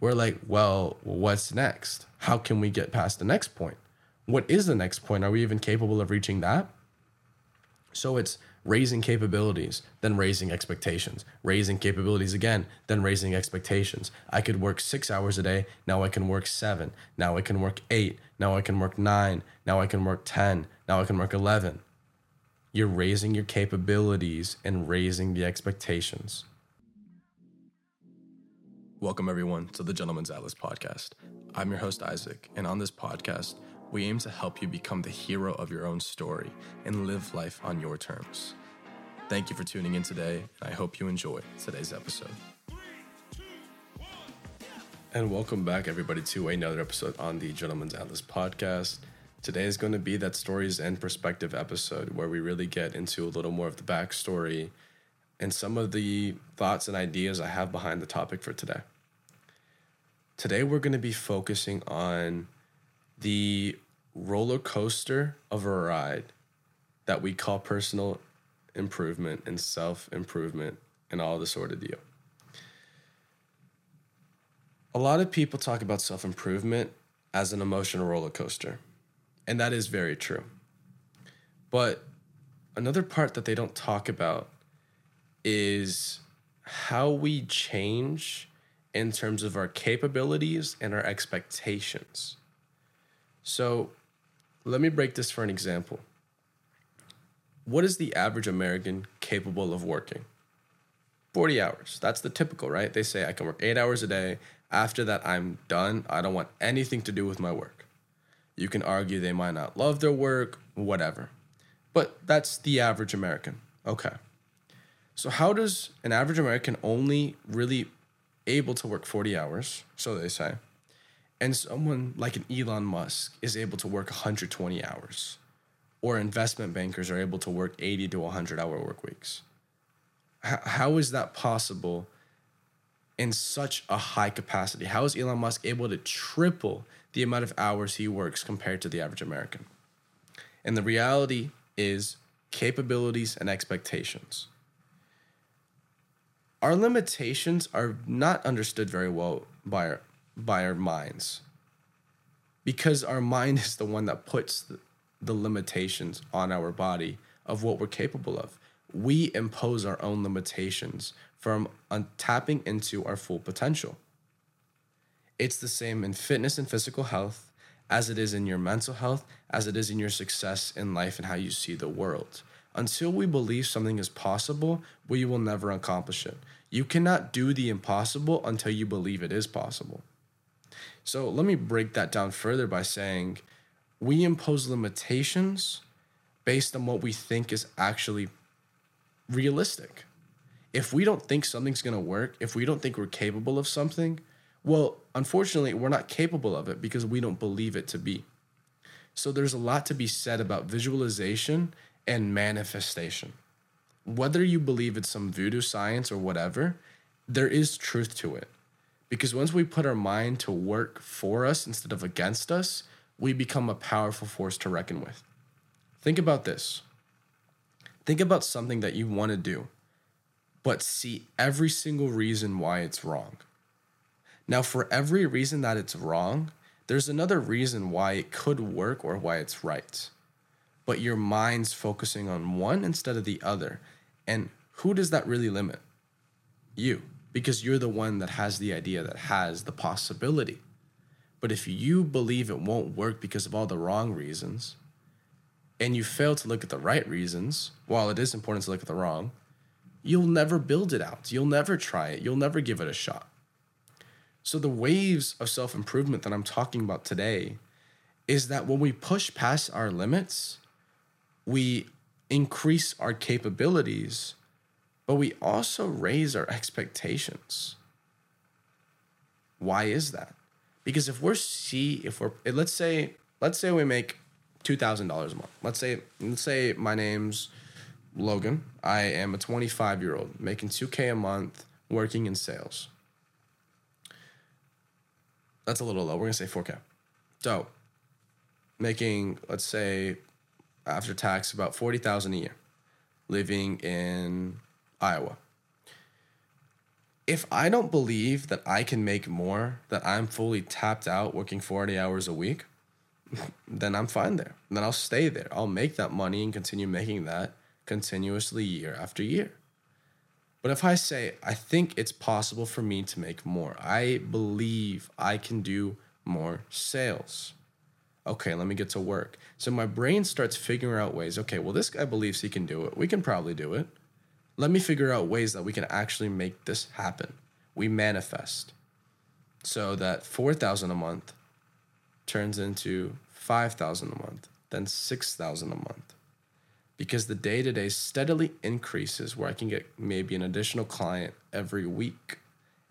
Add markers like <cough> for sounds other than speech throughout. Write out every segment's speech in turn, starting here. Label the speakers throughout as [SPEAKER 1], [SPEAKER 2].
[SPEAKER 1] we're like, well, what's next? How can we get past the next point? What is the next point? Are we even capable of reaching that? So it's raising capabilities, then raising expectations, raising capabilities again, then raising expectations. I could work six hours a day. Now I can work seven. Now I can work eight. Now I can work nine. Now I can work 10. Now I can work 11. You're raising your capabilities and raising the expectations. Welcome, everyone, to the Gentleman's Atlas podcast. I'm your host, Isaac, and on this podcast, we aim to help you become the hero of your own story and live life on your terms. Thank you for tuning in today, and I hope you enjoy today's episode. And welcome back, everybody, to another episode on the Gentleman's Atlas podcast. Today is going to be that stories and perspective episode where we really get into a little more of the backstory and some of the thoughts and ideas I have behind the topic for today. Today, we're going to be focusing on the roller coaster of a ride that we call personal improvement and self improvement and all the sort of deal. A lot of people talk about self improvement as an emotional roller coaster, and that is very true. But another part that they don't talk about is how we change in terms of our capabilities and our expectations. So, let me break this for an example. What is the average American capable of working? 40 hours. That's the typical, right? They say I can work eight hours a day. After that, I'm done. I don't want anything to do with my work. You can argue they might not love their work, whatever. But that's the average American. Okay. So how does an average American only really able to work 40 hours, so they say, and someone like an Elon Musk is able to work 120 hours, or investment bankers are able to work 80 to 100 hour work weeks? H- how is that possible in such a high capacity? How is Elon Musk able to triple the amount of hours he works compared to the average American? And the reality is capabilities and expectations our limitations are not understood very well by our, by our minds because our mind is the one that puts the, the limitations on our body of what we're capable of. We impose our own limitations from uh, tapping into our full potential. It's the same in fitness and physical health as it is in your mental health, as it is in your success in life and how you see the world. Until we believe something is possible, we will never accomplish it. You cannot do the impossible until you believe it is possible. So let me break that down further by saying we impose limitations based on what we think is actually realistic. If we don't think something's going to work, if we don't think we're capable of something, well, unfortunately, we're not capable of it because we don't believe it to be. So there's a lot to be said about visualization and manifestation. Whether you believe it's some voodoo science or whatever, there is truth to it. Because once we put our mind to work for us instead of against us, we become a powerful force to reckon with. Think about this. Think about something that you want to do, but see every single reason why it's wrong. Now, for every reason that it's wrong, there's another reason why it could work or why it's right but your mind's focusing on one instead of the other. And who does that really limit? You, because you're the one that has the idea, that has the possibility. But if you believe it won't work because of all the wrong reasons, and you fail to look at the right reasons, while it is important to look at the wrong, you'll never build it out. You'll never try it. You'll never give it a shot. So, the waves of self improvement that I'm talking about today is that when we push past our limits, we increase our capabilities, but we also raise our expectations. Why is that? Because if we're see if we're eh, let's say let's say we make two thousand dollars a month. Let's say let's say my name's Logan. I am a 25 year old making 2K a month working in sales. That's a little low. We're gonna say 4K. So making let's say after tax about 40,000 a year living in Iowa. if I don't believe that I can make more, that I'm fully tapped out working 40 hours a week, <laughs> then I'm fine there. Then I'll stay there. I'll make that money and continue making that continuously year after year. But if I say, I think it's possible for me to make more, I believe I can do more sales. Okay, let me get to work. So my brain starts figuring out ways. Okay, well, this guy believes he can do it. We can probably do it. Let me figure out ways that we can actually make this happen. We manifest so that 4,000 a month turns into 5,000 a month, then 6,000 a month because the day to day steadily increases where I can get maybe an additional client every week.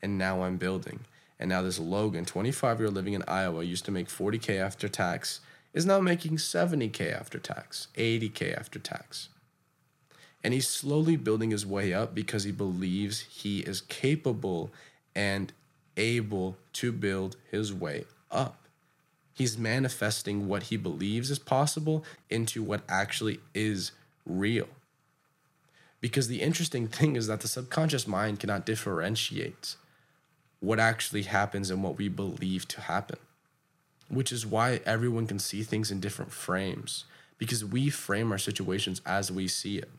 [SPEAKER 1] And now I'm building. And now this Logan, 25 year old living in Iowa, used to make 40K after tax, is now making 70K after tax, 80K after tax. And he's slowly building his way up because he believes he is capable and able to build his way up. He's manifesting what he believes is possible into what actually is real. Because the interesting thing is that the subconscious mind cannot differentiate what actually happens and what we believe to happen, which is why everyone can see things in different frames because we frame our situations as we see it.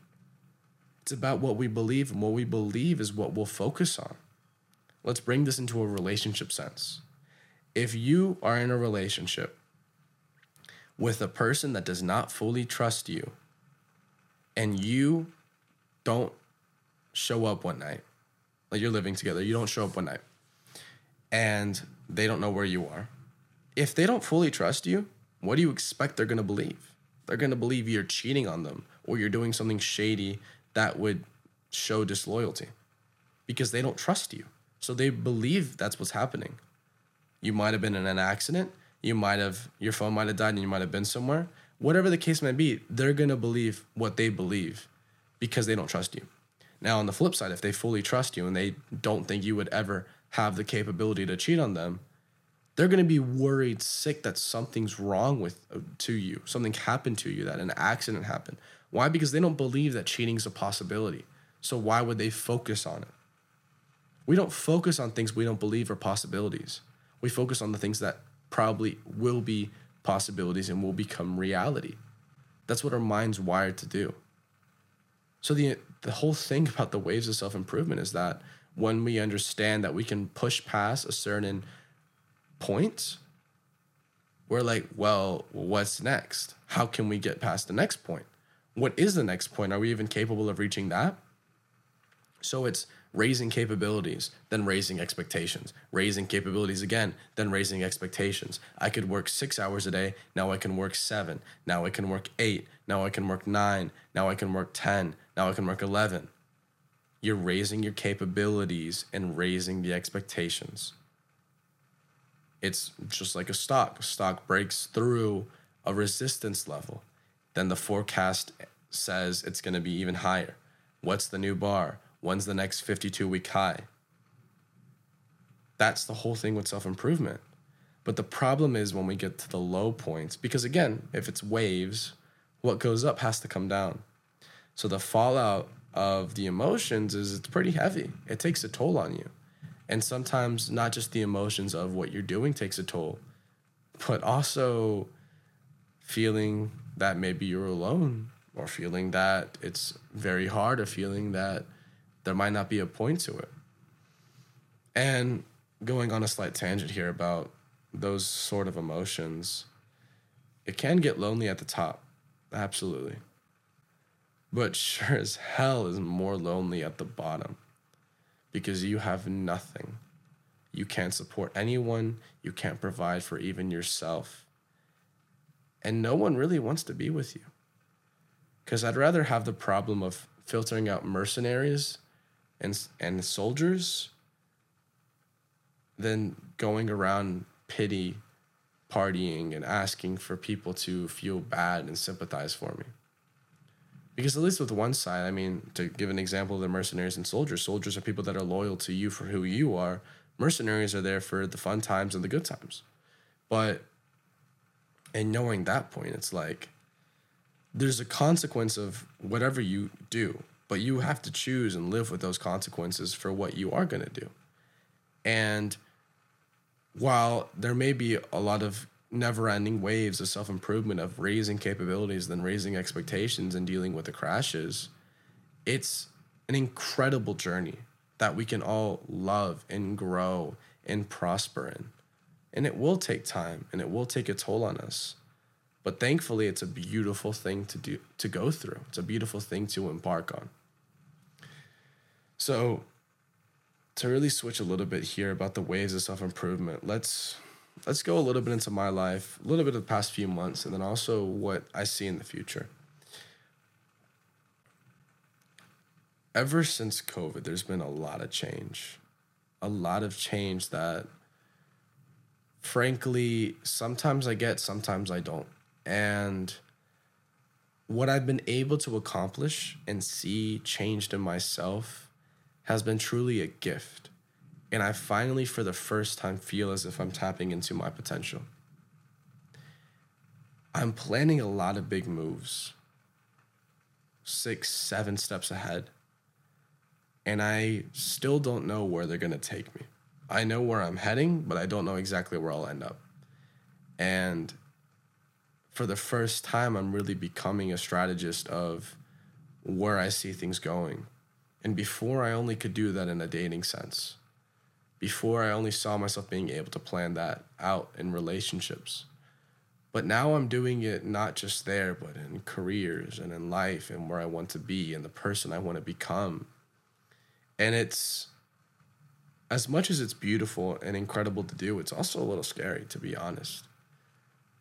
[SPEAKER 1] It's about what we believe, and what we believe is what we'll focus on. Let's bring this into a relationship sense. If you are in a relationship with a person that does not fully trust you, and you don't show up one night, like you're living together, you don't show up one night, and they don't know where you are. If they don't fully trust you, what do you expect they're gonna believe? They're gonna believe you're cheating on them or you're doing something shady that would show disloyalty because they don't trust you. So they believe that's what's happening. You might have been in an accident. You might have, your phone might have died and you might have been somewhere whatever the case may be, they're going to believe what they believe because they don't trust you. Now, on the flip side, if they fully trust you and they don't think you would ever have the capability to cheat on them, they're going to be worried sick that something's wrong with uh, to you, something happened to you, that an accident happened. Why? Because they don't believe that cheating is a possibility. So why would they focus on it? We don't focus on things we don't believe are possibilities. We focus on the things that probably will be possibilities and will become reality. That's what our mind's wired to do. So the the whole thing <laughs> about the waves of self-improvement is that when we understand that we can push past a certain point, we're like, well, what's next? How can we get past the next point? What is the next point? Are we even capable of reaching that? So it's raising capabilities, then raising expectations, raising capabilities again, then raising expectations. I could work six hours a day. Now I can work seven. Now I can work eight. Now I can work nine. Now I can work 10. Now I can work 11. You're raising your capabilities and raising the expectations. It's just like a stock. A stock breaks through a resistance level. Then the forecast says it's going to be even higher. What's the new bar? When's the next 52 week high? That's the whole thing with self improvement. But the problem is when we get to the low points, because again, if it's waves, what goes up has to come down. So the fallout of the emotions is it's pretty heavy. It takes a toll on you. And sometimes not just the emotions of what you're doing takes a toll, but also feeling that maybe you're alone or feeling that it's very hard or feeling that there might not be a point to it. And going on a slight tangent here about those sort of emotions, it can get lonely at the top. Absolutely. But sure as hell is more lonely at the bottom because you have nothing. You can't support anyone, you can't provide for even yourself. And no one really wants to be with you. Because I'd rather have the problem of filtering out mercenaries and and soldiers than going around pity partying and asking for people to feel bad and sympathize for me because at least with one side i mean to give an example of the mercenaries and soldiers soldiers are people that are loyal to you for who you are mercenaries are there for the fun times and the good times but and knowing that point it's like there's a consequence of whatever you do but you have to choose and live with those consequences for what you are going to do. And while there may be a lot of never ending waves of self improvement, of raising capabilities, then raising expectations and dealing with the crashes, it's an incredible journey that we can all love and grow and prosper in. And it will take time and it will take a toll on us. But thankfully it's a beautiful thing to do to go through. It's a beautiful thing to embark on. So to really switch a little bit here about the waves of self-improvement, let's let's go a little bit into my life, a little bit of the past few months, and then also what I see in the future. Ever since COVID, there's been a lot of change. A lot of change that frankly, sometimes I get, sometimes I don't. And what I've been able to accomplish and see changed in myself has been truly a gift. And I finally, for the first time, feel as if I'm tapping into my potential. I'm planning a lot of big moves, six, seven steps ahead. And I still don't know where they're going to take me. I know where I'm heading, but I don't know exactly where I'll end up. And for the first time, I'm really becoming a strategist of where I see things going. And before, I only could do that in a dating sense. Before, I only saw myself being able to plan that out in relationships. But now I'm doing it not just there, but in careers and in life and where I want to be and the person I want to become. And it's as much as it's beautiful and incredible to do, it's also a little scary, to be honest.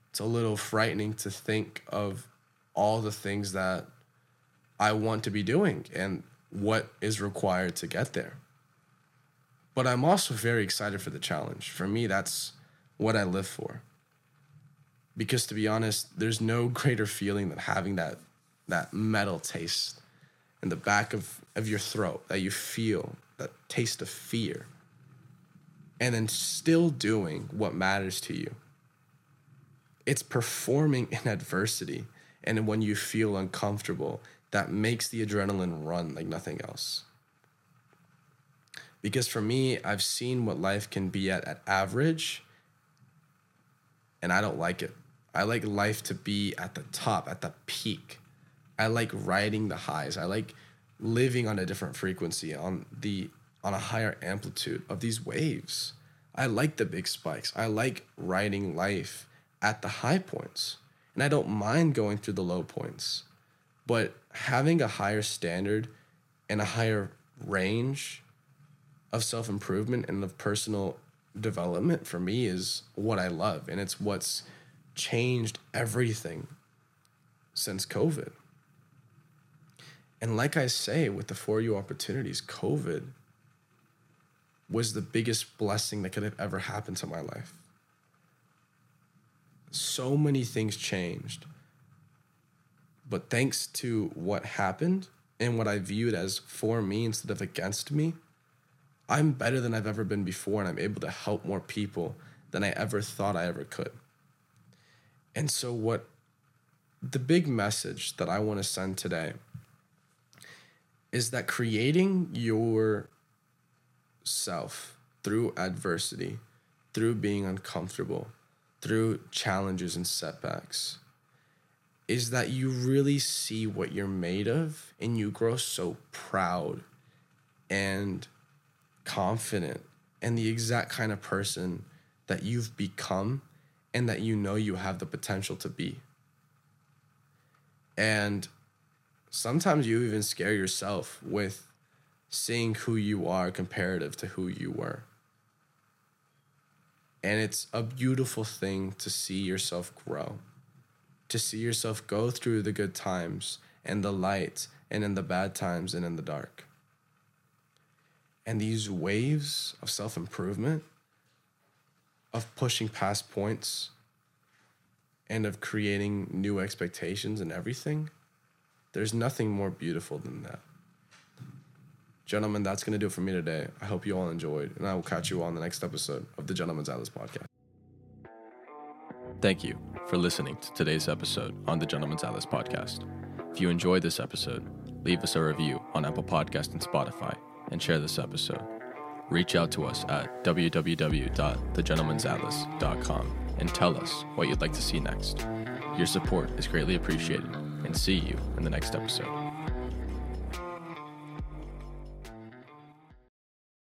[SPEAKER 1] It's a little frightening to think of all the things that I want to be doing and what is required to get there. But I'm also very excited for the challenge. For me, that's what I live for. Because to be honest, there's no <laughs> greater feeling than having that that metal taste in the back of, of your throat that you feel, that taste of fear and then still doing what matters to you. It's performing <laughs> in adversity and when you feel uncomfortable that makes the adrenaline run like nothing else. Because for me, I've seen what life can be at at average, and I don't like it. I like life to be at the top, at the peak. I like riding the highs. I like living on a different frequency, on the on a higher amplitude of these waves. I like the big spikes. I like riding life at the high points. And I don't mind going through the low points. But having a higher standard and a higher range of self improvement and of personal development for me is what I love. And it's what's changed everything since COVID. And like I say, with the For You opportunities, COVID was the biggest blessing that could have ever happened to my life. So many things changed. But thanks to what happened and what I viewed as for me instead of against me, I'm better than I've ever been before and I'm able to help more people than I ever thought I ever could. And so, what the big message that I want to send today is that creating your self through adversity, through being uncomfortable, through challenges and setbacks, is that you really see what you're made of and you grow so proud and confident and the exact kind of person that you've become and that you know you have the potential to be. And sometimes you even scare yourself with seeing who you are comparative to who you were. And it's a beautiful thing to see yourself grow, to see yourself go through the good times and the light and in the bad times and in the dark. And these waves of self improvement, of pushing past points, and of creating new expectations and everything, there's nothing more beautiful than that. Gentlemen, that's going to do it for me today. I hope you all enjoyed, and I will catch you all on the next episode of the Gentleman's Atlas podcast.
[SPEAKER 2] Thank you for listening to today's episode on the Gentleman's Atlas podcast. If you enjoyed this episode, leave us a review on Apple Podcast and Spotify and share this episode. reach out to us at www.thegentleman'satlas.com and tell us what you'd like to see next. Your support is greatly appreciated, and see you in the next episode.